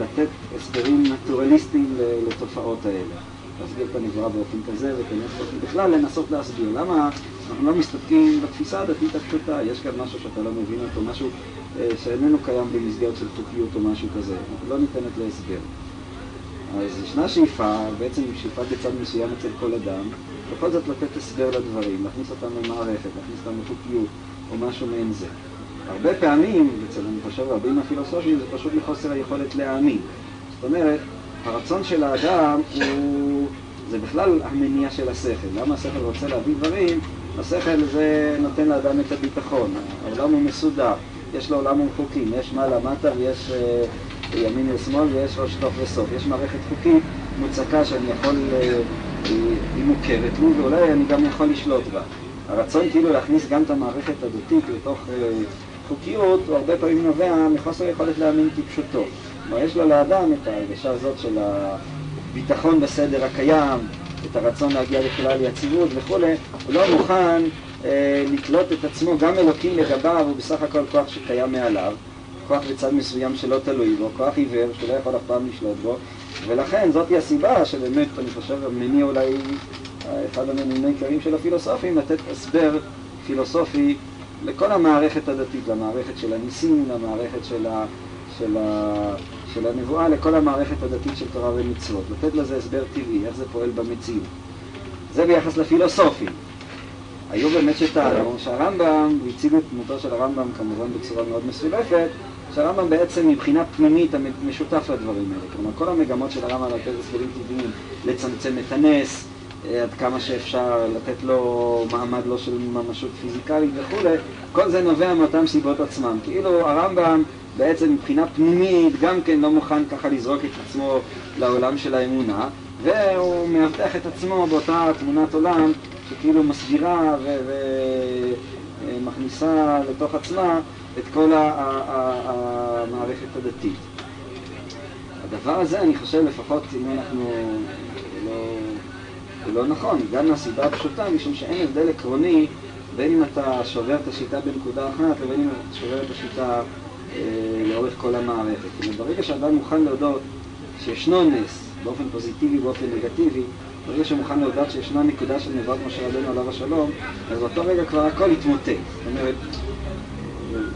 לתת הסברים נטורליסטיים לתופעות האלה. להסביר את הנברא באופן כזה וכן בכלל לנסות להסביר. למה אנחנו לא מסתפקים בתפיסה הדתית הפשוטה? יש כאן משהו שאתה לא מבין אותו, משהו אה, שאיננו קיים במסגרת של חוקיות או משהו כזה. לא ניתנת להסבר. אז ישנה שאיפה, בעצם שאיפה בצד מסוים אצל כל אדם, בכל זאת לתת הסבר לדברים, להכניס אותם למערכת, להכניס אותם לחוקיות או משהו מעין זה. הרבה פעמים, אצל אני חושב רבים מהפילוסופים, זה פשוט מחוסר היכולת להאמין. זאת אומרת, הרצון של האדם הוא זה בכלל המניע של השכל. למה השכל רוצה להביא דברים? השכל זה נותן לאדם את הביטחון. העולם הוא מסודר, יש לו עולם עם חוקים, יש מעלה מטה ויש אה, ימין ושמאל ויש ראש תוך וסוף. יש מערכת חוקית מוצקה שאני יכול, אה, היא מוכרת לי ואולי אני גם יכול לשלוט בה. הרצון כאילו להכניס גם את המערכת הדתית לתוך אה, חוקיות, הוא הרבה פעמים נובע מחוסר יכולת להאמין כפשוטו. כלומר, יש לו לאדם את ההרגשה הזאת של הביטחון בסדר הקיים, את הרצון להגיע לכלל יציבות וכולי, הוא לא מוכן אה, לקלוט את עצמו, גם אלוקים לגביו הוא בסך הכל כוח שקיים מעליו, כוח בצד מסוים שלא תלוי בו, כוח עיוור שלא יכול אף פעם לשלוט בו, ולכן זאתי הסיבה שבאמת, אני חושב, המניע אולי, אחד המניעים העיקריים של הפילוסופים, לתת הסבר פילוסופי לכל המערכת הדתית, למערכת של הניסים, למערכת של, ה, של, ה, של הנבואה, לכל המערכת הדתית של תורה ומצוות. לתת לזה הסבר טבעי, איך זה פועל במציאות. זה ביחס לפילוסופים. היו באמת שטענו שהרמב"ם, והציגו את דמותו של הרמב"ם כמובן בצורה מאוד מסולפת, שהרמב"ם בעצם מבחינה פנימית משותף לדברים האלה. כלומר, כל המגמות של הרמב"ם לתת הסברים טבעיים, לצמצם את הנס, עד כמה שאפשר, לתת לו מעמד לא של ממשות פיזיקלית וכולי, כל זה נובע מאותן סיבות עצמם. כאילו הרמב"ם בעצם מבחינה פנימית גם כן לא מוכן ככה לזרוק את עצמו לעולם של האמונה, והוא מאבטח את עצמו באותה תמונת עולם שכאילו מסגירה ומכניסה לתוך עצמה את כל המערכת הדתית. הדבר הזה, אני חושב, לפחות אם אנחנו לא... הוא לא נכון, גם מהסיבה הפשוטה, משום שאין הבדל עקרוני בין אם אתה שובר את השיטה בנקודה אחת לבין אם אתה שובר את השיטה אה, לאורך כל המערכת. זאת אומרת, ברגע שאדם מוכן להודות שישנו נס, באופן פוזיטיבי, באופן נגטיבי, ברגע שהוא מוכן להודות שישנה נקודה של נבואת משה רבנו עליו השלום, אז באותו רגע כבר הכל יתמוטט. זאת אומרת,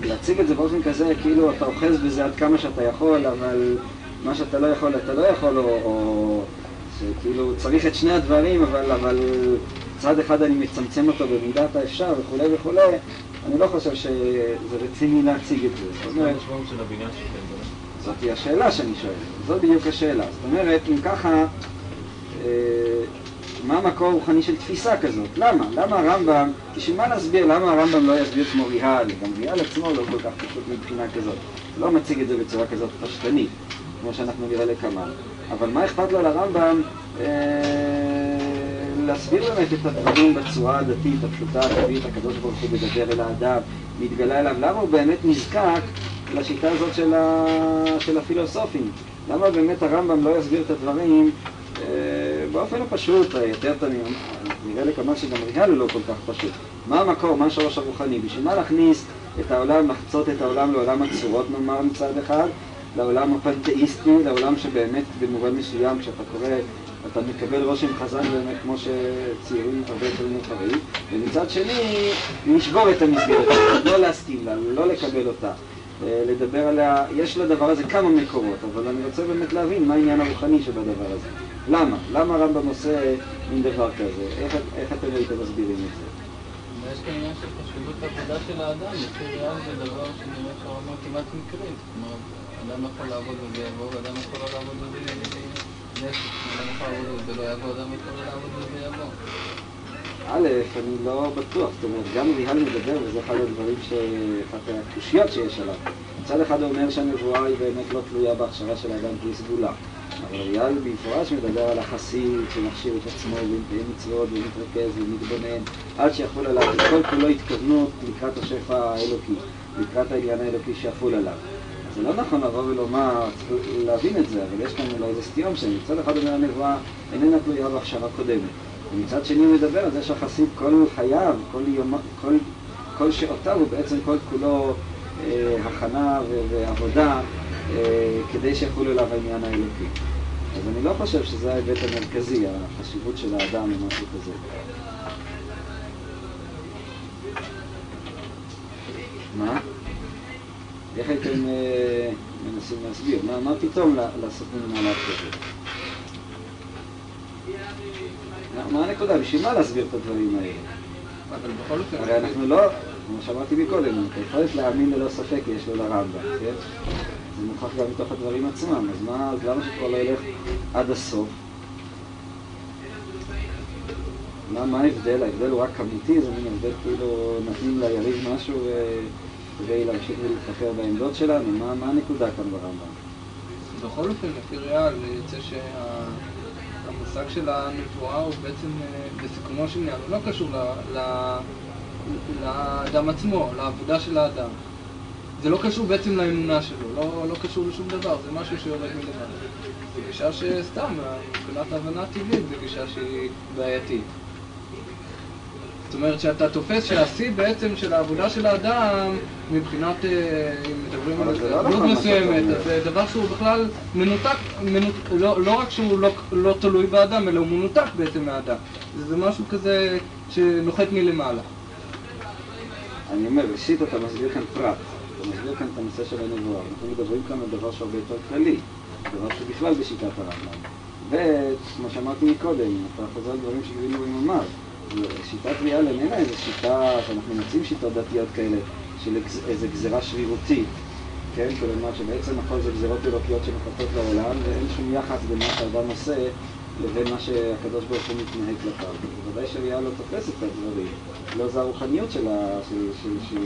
להציג את זה באופן כזה, כאילו אתה אוחז בזה עד כמה שאתה יכול, אבל מה שאתה לא יכול, אתה לא יכול, או, או שכאילו צריך את שני הדברים, אבל, אבל צד אחד אני מצמצם אותו במידת האפשר וכולי וכולי, אני לא חושב שזה רציני להציג את זה. אז מה המשמעות של הבניין שלכם? זאתי השאלה שאני שואל, זאת בדיוק השאלה. זאת אומרת, אם ככה, אה, מה המקור הרוחני של תפיסה כזאת? למה? למה הרמב"ם, בשביל מה להסביר? למה הרמב"ם לא יסביר כמו ריאל? גם ריאל עצמו לא כל כך פשוט מבחינה כזאת. לא מציג את זה בצורה כזאת פשטנית, כמו שאנחנו נראה לכמה. אבל מה אכפת לו לרמב"ם אה, להסביר באמת את הדברים בצורה הדתית, הפשוטה, הטבעית, הקדוש ברוך הוא מדבר אל האדם, מתגלה אליו, למה הוא באמת נזקק לשיטה הזאת של, ה... של הפילוסופים? למה באמת הרמב"ם לא יסביר את הדברים אה, באופן הפשוט, היותר תמיד, נראה לכמה שגם ריאל הוא לא כל כך פשוט. מה המקור, מה השורש הרוחני? בשביל מה להכניס את העולם, לחצות את העולם לעולם הצורות נאמר מצד אחד, לעולם הפנתאיסטי, לעולם שבאמת במובן מסוים כשאתה קורא אתה מקבל רושם חזק באמת כמו שצעירים הרבה יותר מאוחרים ומצד שני לשבור את המסגרת, לא להסכים לה, לא לקבל אותה אה, לדבר עליה, יש לדבר הזה כמה מקורות, אבל אני רוצה באמת להבין מה העניין הרוחני שבדבר הזה. למה? למה הרמב"ם עושה מין דבר כזה? איך, איך אתם הייתם מסבירים את זה? יש כאן עניין של חשיבות העבודה של האדם, לפי ריאל זה דבר שנראה שהרמה כמעט מקרית. אדם יכול לעבוד וזה יבוא, ואדם יכול לא לעבוד וזה יבוא, אדם יכול לא לעבוד וזה יבוא. א', אני לא בטוח, זאת אומרת, גם ריאל מדבר, וזה אחד הדברים, ש... אחת הקושיות שיש עליו. מצד אחד הוא אומר שהנבואה היא באמת לא תלויה בהכשרה של האדם כי היא סגולה. אבל ריאל במפורש מדבר על החסיד שמכשיר את עצמו ומקיים מצוות ומתרכז ומתבונן עד שיחול עליו כל כולו התכוונות לקראת השפע האלוקי, לקראת העניין האלוקי שיחול עליו. זה לא נכון לבוא ולומר, להבין את זה, אבל יש כאן אולי איזה סתיום שמצד אחד אומר הנבואה איננה תלויה בהכשרה קודמת. ומצד שני הוא מדבר על זה שהחסיד כל חייו, כל, יום, כל, כל שעותיו הוא בעצם כל כולו אה, הכנה ועבודה אה, כדי שיחול אליו העניין האלוקי. אז אני לא חושב שזה ההיבט המרכזי, החשיבות של האדם או משהו כזה. מה? איך הייתם אה, מנסים להסביר? מה, מה פתאום לעשות מן מהלך כזה? מה הנקודה? בשביל מה להסביר את הדברים האלה? אבל בכל אופן... הרי אנחנו לא, כמו שאמרתי מקודם, את היכולת להאמין ללא ספק יש לו לרמב"ם, כן? זה מוכרח גם מתוך הדברים עצמם, אז מה, אז למה שכבר לא ילך עד הסוף? מה, מה ההבדל? ההבדל הוא רק כמותי, זה מין הבדל כאילו נותנים ליריב משהו ו- כדי להמשיך ולהתחקר בעמדות שלנו? מה, מה הנקודה כאן ברמב"ם? בכל אופן, לפי ריאל, יוצא שהמושג של הנבואה הוא בעצם, אה, בסיכומו של עניין, הוא לא קשור ל- ל- לאדם עצמו, לעבודה של האדם. זה לא קשור בעצם לאמונה שלו, לא, לא קשור לשום דבר, זה משהו שיורד מלמעלה. זו גישה שסתם, מבחינת הבנה טבעית, זו גישה שהיא בעייתית. זאת אומרת שאתה תופס שהשיא בעצם של העבודה של האדם, מבחינת, אה, אם מדברים על לא דמות נכון מסוימת, זה דבר שהוא בכלל מנותק, מנותק לא, לא רק שהוא לא, לא תלוי באדם, אלא הוא מנותק בעצם מהאדם. זה, משהו כזה שנוחת מלמעלה. אני אומר, ראשית אתה מסביר כאן פרט, אתה מסביר כאן את הנושא של הנבואה, אנחנו מדברים כאן על דבר שהרבה יותר כללי, דבר שבכלל בשיטת הרמב"ם. וכמו שאמרתי מקודם, אתה חוזר על דברים שגבינו עם אמר, שיטת ריאל איננה איזו שיטה, שאנחנו מוצאים שיטות דתיות כאלה, של איז- איזו גזירה שרירותית, כן? כלומר שבעצם הכל זה גזירות אלוקיות שמחלטות לעולם, ואין שום יחס בין מה שאדם עושה לבין מה שהקדוש ברוך הוא מתנהג כלפיו. בוודאי שריאל לא תופס את הדברים. לא זה הרוחניות של, של, של, של,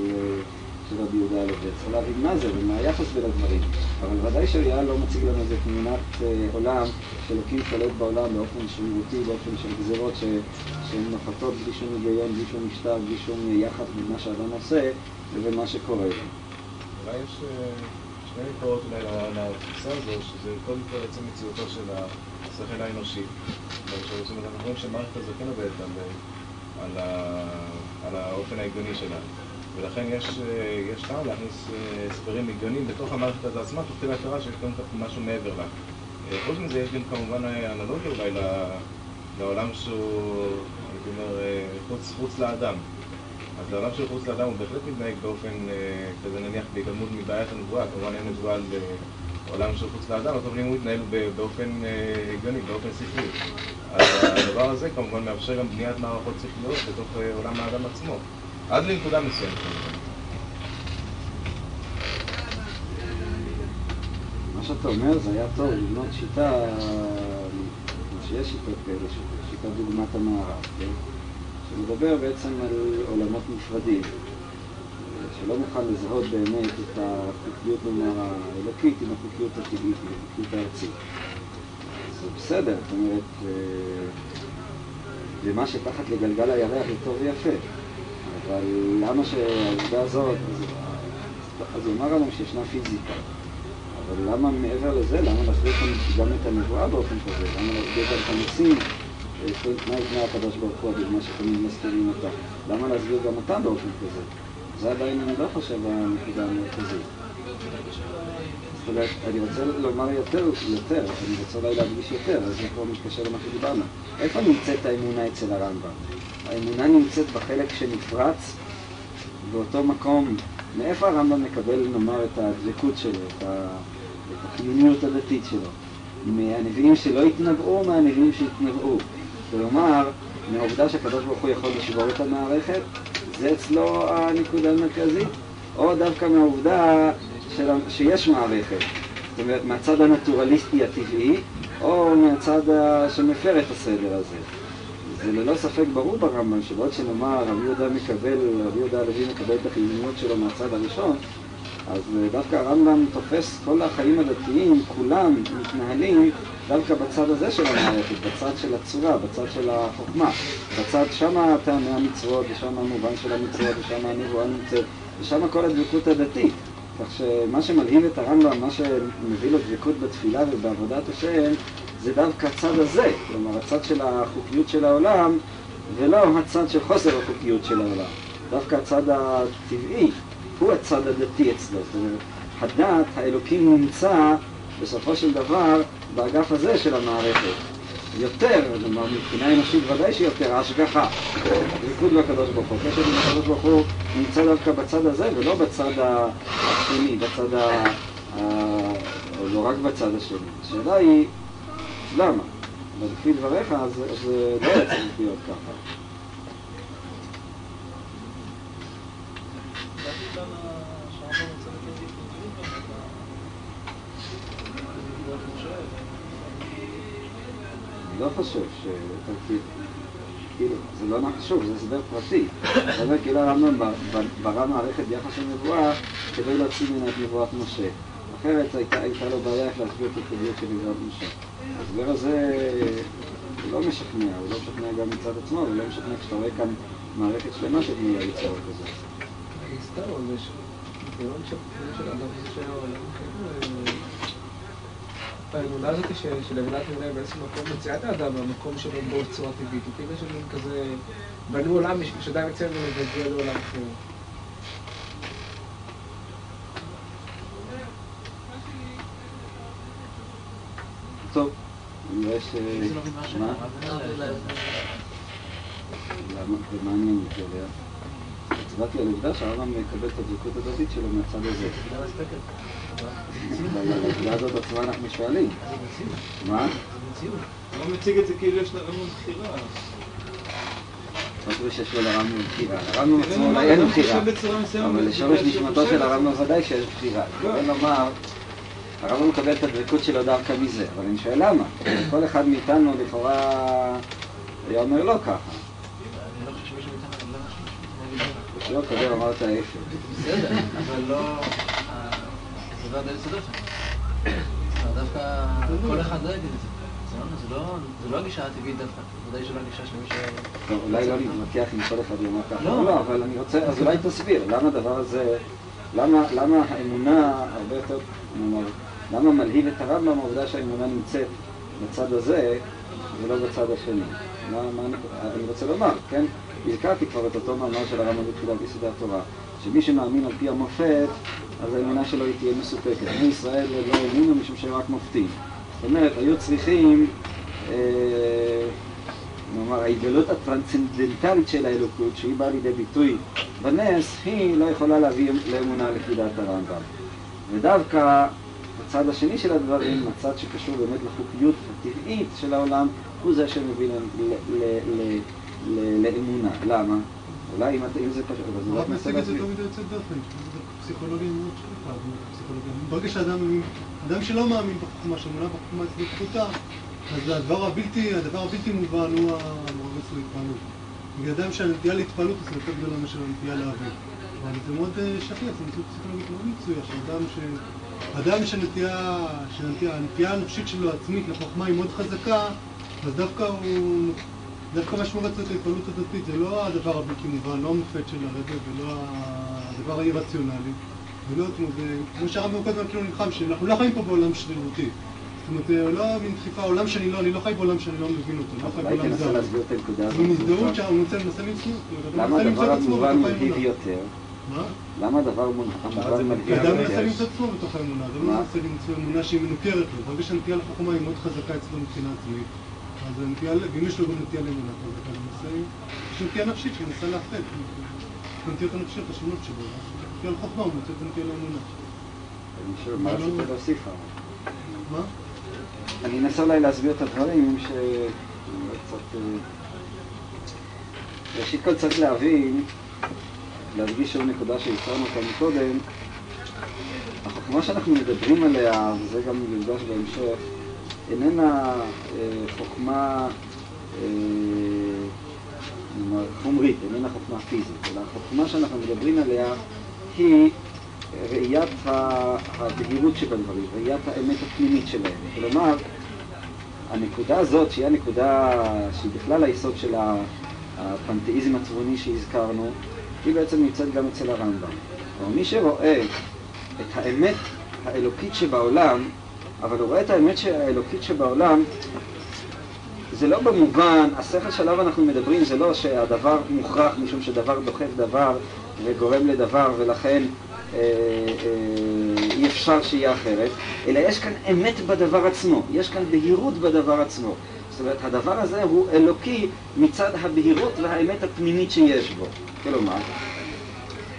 של, רבי יהודה הלוי. צריך להבין מה זה ומה היחס בין הדברים. אבל ודאי שריאל לא מציג לנו איזה תמונת אה, עולם שאלוקים שולט בעולם באופן שרירותי, באופן של גזירות ש, שהן נוחתות בלי שום היגיון, בלי שום משטר, בלי שום יחס בין מה שאדם עושה לבין מה שקורה. אולי יש אה, שני מקורות אולי לתפיסה הזו, שזה קודם כל עצם מציאותו של השכל האנושי. אנחנו רואים שהמערכת הזו כן עובדת על, האופן ההגיוני שלה. ולכן יש, אה, יש טעם להכניס אה, הסברים הגיוניים בתוך המערכת הזו עצמה, תוך כדי הכרה שיש גם משהו מעבר לה. אה, חוץ מזה יש גם כמובן אה, אנלוגיה אולי לעולם שהוא, הייתי אומר, אה, חוץ, חוץ לאדם. אז העולם של חוץ לאדם הוא בהחלט מתנהג באופן אה, כזה נניח בהיגמות מבעיית הנבואה, כמובן אין נבואה על אה, עולם של חוץ לאדם, אבל אם הוא יתנהל ב- באופן אה, הגיוני, באופן שכלי. אז הדבר הזה כמובן מאפשר גם בניית מערכות שכליות בתוך אה, עולם האדם עצמו, עד לנקודה מסוימת. מה שאתה אומר זה היה טוב לבנות שיטה, שיש שיטות כאלה, ש- שיטת דוגמת המערב, כן? שמדבר בעצם על עולמות נפרדים, שלא מוכן לזהות באמת את החוקיות נאמר האלוקית עם החוקיות הטבעית, עם החוקיות הארצית. זה בסדר, זאת אומרת, אה, ומה שתחת לגלגל הירח זה טוב ויפה, אבל למה שהעובדה הזאת, אז, אז הוא אמר לנו שישנה פיזיקה. אבל למה מעבר לזה, למה כאן גם את הנבואה באופן כזה? למה להסביר את? כן, תנאי תנאי הקדוש ברוך הוא, הדוגמה שתמיד מזכירים אותה. למה להסביר גם אותה באופן כזה? זה עדיין, אני לא חושב, הנקודה המרכזית. זאת אומרת, אני רוצה לומר יותר, יותר, אני רוצה אולי להדגיש יותר, אז זה כבר מתקשר למה שדיברנו. איפה נמצאת האמונה אצל הרמב"ם? האמונה נמצאת בחלק שנפרץ באותו מקום, מאיפה הרמב"ם מקבל, נאמר, את הדבקות שלו, את, החיוניות הדתית שלו? מהנביאים שלא התנבאו או מהנביאים שהתנבאו? כלומר, מהעובדה שהקדוש ברוך הוא יכול לשבור את המערכת, זה אצלו הנקודה המרכזית, או דווקא מהעובדה של... שיש מערכת, זאת אומרת, מהצד הנטורליסטי הטבעי, או מהצד. שמפר את הסדר הזה. זה ללא ספק ברור ברמב"ם שבעוד שנאמר רבי יהודה מקבל, רבי יהודה הלוי מקבל את החיוניות שלו מהצד הראשון, אז אה, דווקא הרמב"ם תופס כל החיים הדתיים, כולם מתנהלים דווקא בצד הזה של המערכת, בצד של הצורה, בצד של החוכמה, בצד שמה טעמי המצוות, ושם המובן של המצוות, ושם הנבואה נמצאת, ושם כל הדבקות הדתית. כך שמה שמלהיב את הרמב"ם, מה שמביא לו דבקות בתפילה ובעבודת השם, זה דווקא הצד הזה, כלומר הצד של החוקיות של העולם, ולא הצד של חוסר החוקיות של העולם. דווקא הצד הטבעי הוא הצד הדתי אצלו. זאת אומרת, הדת, האלוקים נמצא בסופו של דבר באגף הזה של המערכת. יותר, כלומר מבחינה אנושית ודאי שיותר, ההשגחה. ריקוד בקדוש ברוך הוא. הקשר עם הקדוש ברוך הוא נמצא דווקא בצד הזה ולא בצד השני, בצד ה... לא רק בצד השני. השאלה היא, למה? אבל לפי דבריך, אז זה לא היה צריך להיות ככה. אני לא חושב ש... כאילו, זה לא נכון, שוב, זה הסבר פרטי. זה אומר כאילו הרמב"ם ברא מערכת ביחס לנבואה כדי להוציא ממנה את נבואת משה. אחרת הייתה, הייתה לו בעיה איך להסביר את התקבלות של נבואת משה. ההסבר הזה לא משכנע, הוא לא משכנע גם מצד עצמו, הוא לא משכנע כשאתה רואה כאן מערכת שלמה של העולם, כן, אה, האמונה הזאת של אמונת אמונה באיזשהו מקום מוציאה את האדם מהמקום שלו בו בצורה טבעית, הוא כאילו יש כזה... בנו עולם בשביל שאדם יצא ממנו ויגיע לעולם אחר. טוב, אני רואה ש... זה לא מה? למה? ומה אני עליה? הצבעתי על עובדה שהרמב"ם מקבל את הדבקות הדתית שלו מהצד הזה. ועל העובדה הזאת עצמה אנחנו שואלים. מה? לא מציג את זה כאילו יש לרמב"ם בחירה. לא חושב שיש לו לרמב"ם בחירה. לרמב"ם עצמו אולי אין בחירה. אבל לשורש נשמתו של הרמב"ם ודאי שיש בחירה. מתכוון לומר, הרמב"ם מקבל את הדבקות שלו דווקא מזה, אבל אני שואל למה? כל אחד מאיתנו לכאורה היה אומר לא ככה. לא לא הקודם אמרת ההפך. בסדר, אבל לא... אה, זה לא יסודות שם. דווקא כל אחד לא יגיד את זה. זה לא- לא- זה לא הגישה הטבעית דווקא. ודאי שלא הגישה של מי ש... אולי לא נתווכח אם כל אחד יאמר ככה לא. לא, אבל אני רוצה, אז אולי תסביר, למה הדבר הזה, למה, למה האמונה הרבה יותר, נאמר, למה מלהיב את הרמב"ם העובדה שהאמונה נמצאת בצד הזה ולא בצד השני? מה, מה אני, אני רוצה לומר, כן? הזכרתי כבר את אותו מאמר של הרמב"ם בתחילת יסודי התורה, שמי שמאמין על פי המופת, אז האמונה שלו היא תהיה מסופקת. בני ישראל לא האמינו משום שהם רק מופתים. זאת אומרת, היו צריכים אה, נאמר, ההתגלות הטרנסצנדנטלית של האלוקות, שהיא באה לידי ביטוי בנס, היא לא יכולה להביא לאמונה לפי דעת הרמב"ם. ודווקא הצד השני של הדברים, הצד שקשור באמת לחוקיות הטבעית של העולם, הוא זה שמביא לאמונה. למה? אולי אם זה קשור, אולי הרב ננסה מציג את זה מדי יוצא דופן, זה פסיכולוגיה מאוד שלך, פסיכולוגיה. ברגע שאדם, אדם שלא מאמין בחוכמה, שאמונה בחוכמה אצלו פחותה, אז הדבר הבלתי, הדבר הבלתי מובן הוא המרבץ להתפעלות. בגלל אדם שהנטייה להתפעלות היא יותר גדולה מאשר הנטייה להבין. אבל זה מאוד אה, שכיח, זו מציאות פסיכולוגית מאוד מצויה, שאדם ש... אדם שהנטייה, שהנטייה, הנטייה הנפשית שלו העצמית לחוכמה היא מאוד חזקה, אז דווקא הוא... דווקא מה שמורץ את ההתפעלות הדתית זה לא הדבר הבלתי מובן, לא המופת של הרבי ולא הדבר האי-רציונלי. ולא, זה- כמו שהרמב"ם כל הזמן כאילו נלחם, שאנחנו לא חיים פה בעולם שרירותי. זאת אומרת, זה לא מין דחיפה, עולם שאני לא, אני לא חי בעולם שאני לא מבין אותו, לא חי בעולם זר. להסביר את הנקודה הזאת. זה מין הזדהות שהוא מנסה למצוא, למה מנסה למצוא הדבר את עצמו המובן בתוך מלהיב האמונה. יותר? מה? למה הדבר המובן מלהיב כי אדם מנסה יותר? למצוא את עצמו בתוך האמונה, אדם לא? מנסה למצוא אמונה שהיא מנוכרת לו. ברגע שהנטייה לחוכמה היא מאוד חזקה אצלו מבחינה עצמית, אז הנטייה, ואם יש לו גם נטייה לאמונה חזקה, הוא מנסה, יש נטייה נפשית שהוא מנסה לאחד. הנטיות הנפשיות השונות אז נטייה לחוכמה הוא מוצא את הנטייה לאמונה. אני שואל, מה רצית להוסיף? מה? אני אנסה אולי להסביר את הדברים ש... אולי קצת... אה, ראשית כל צריך להבין, להדגיש עוד נקודה שהזכרנו אותה מקודם, החוכמה שאנחנו מדברים עליה, וזה גם יוגש בהמשך, איננה אה, חוכמה אה, חומרית, איננה חוכמה פיזית, אלא החוכמה שאנחנו מדברים עליה היא ראיית הבהירות שבדברים, ראיית האמת הפנימית שלהם. כלומר, הנקודה הזאת, שהיא הנקודה שהיא בכלל היסוד של הפנתאיזם הצבוני שהזכרנו, היא בעצם נמצאת גם אצל הרמב"ם. כלומר, מי שרואה את האמת האלוקית שבעולם, אבל הוא רואה את האמת האלוקית שבעולם, זה לא במובן, השכל שעליו אנחנו מדברים זה לא שהדבר מוכרח משום שדבר דוחף דבר וגורם לדבר ולכן אי אפשר שיהיה אחרת, אלא יש כאן אמת בדבר עצמו, יש כאן בהירות בדבר עצמו. זאת אומרת, הדבר הזה הוא אלוקי מצד הבהירות והאמת הפנימית שיש בו. כלומר,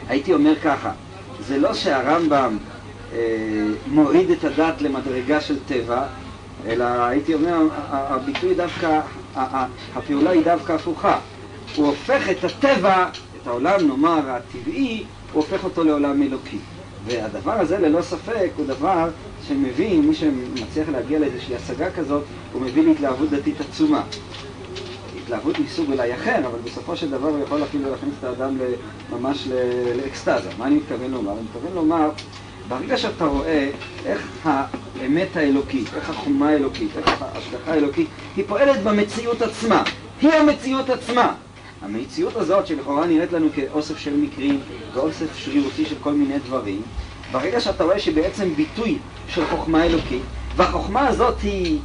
הייתי אומר ככה, זה לא שהרמב"ם אה, מוריד את הדת למדרגה של טבע, אלא הייתי אומר, הביטוי דווקא, הפעולה היא דווקא הפוכה. הוא הופך את הטבע, את העולם נאמר הטבעי, הוא הופך אותו לעולם אלוקי. והדבר הזה ללא ספק הוא דבר שמביא, מי שמצליח להגיע לאיזושהי השגה כזאת, הוא מביא להתלהבות דתית עצומה. התלהבות מסוג אולי אחר, אבל בסופו של דבר הוא יכול אפילו להכניס את האדם ממש לאקסטזה. מה אני מתכוון לומר? אני מתכוון לומר, ברגע שאתה רואה איך האמת האלוקית, איך החומה האלוקית, איך ההשגחה האלוקית, היא פועלת במציאות עצמה. היא המציאות עצמה. המציאות הזאת, שלכאורה נראית לנו כאוסף של מקרים ואוסף שרירותי של כל מיני דברים, ברגע שאתה רואה שבעצם ביטוי של חוכמה אלוקית, והחוכמה הזאת היא,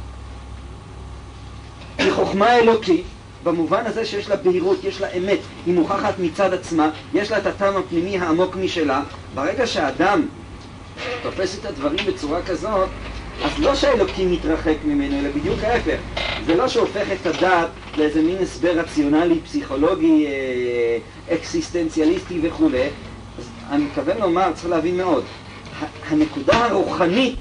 היא חוכמה אלוקית, במובן הזה שיש לה בהירות, יש לה אמת, היא מוכחת מצד עצמה, יש לה את הטעם הפנימי העמוק משלה, ברגע שהאדם תופס את הדברים בצורה כזאת, אז לא שהאלוקים מתרחק ממנו, אלא בדיוק ההפך. זה לא שהופך את הדת לאיזה מין הסבר רציונלי, פסיכולוגי, אה, אקסיסטנציאליסטי וכולי. אז אני מתכוון לומר, צריך להבין מאוד, הנקודה הרוחנית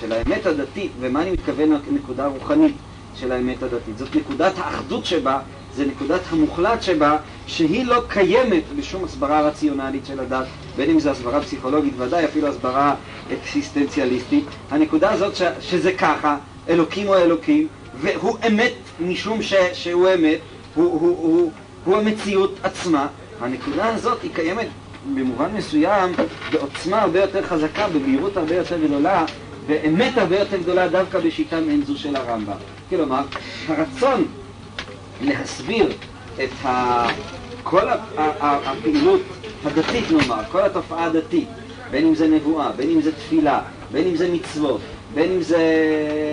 של האמת הדתית, ומה אני מתכוון לנקודה הרוחנית של האמת הדתית? זאת נקודת האחדות שבה, זה נקודת המוחלט שבה, שהיא לא קיימת בשום הסברה רציונלית של הדת, בין אם זו הסברה פסיכולוגית, ודאי אפילו הסברה אקסיסטנציאליסטית. הנקודה הזאת ש, שזה ככה, אלוקים הוא אלוקים, והוא אמת משום ש, שהוא אמת, הוא, הוא, הוא, הוא, הוא המציאות עצמה. הנקודה הזאת היא קיימת במובן מסוים בעוצמה הרבה יותר חזקה, במהירות הרבה יותר גדולה, באמת הרבה יותר גדולה דווקא בשיטה מעין זו של הרמב"ם. כלומר, הרצון להסביר את ה... כל הפעילות הדתית נאמר, כל התופעה הדתית, בין אם זה נבואה, בין אם זה תפילה, בין אם זה מצוות, בין אם זה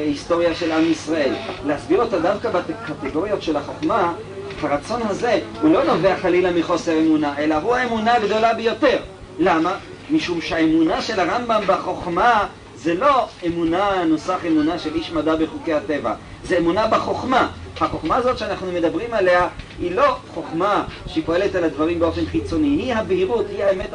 היסטוריה של עם ישראל, להסביר אותה דווקא בקטגוריות של החוכמה, הרצון הזה הוא לא נובע חלילה מחוסר אמונה, אלא הוא האמונה הגדולה ביותר. למה? משום שהאמונה של הרמב"ם בחוכמה זה לא אמונה, נוסח אמונה של איש מדע בחוקי הטבע, זה אמונה בחוכמה. החוכמה הזאת שאנחנו מדברים עליה היא לא חוכמה שפועלת על הדברים באופן חיצוני, היא הבהירות, היא האמת